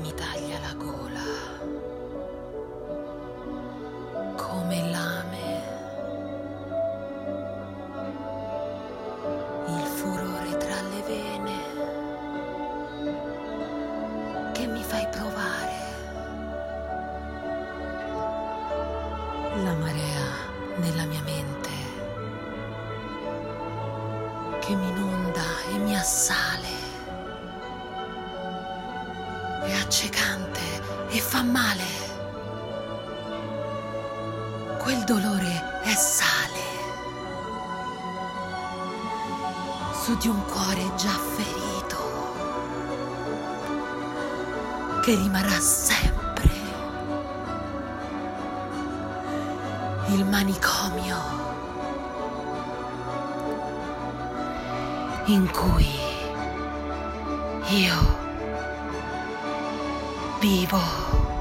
mi taglia la gola come lame. Il furore tra le vene che mi fai provare. La marea nella mia mente che mi inonda e mi assale. È accecante e fa male. Quel dolore è sale su di un cuore già ferito che rimarrà sempre il manicomio in cui io vivo.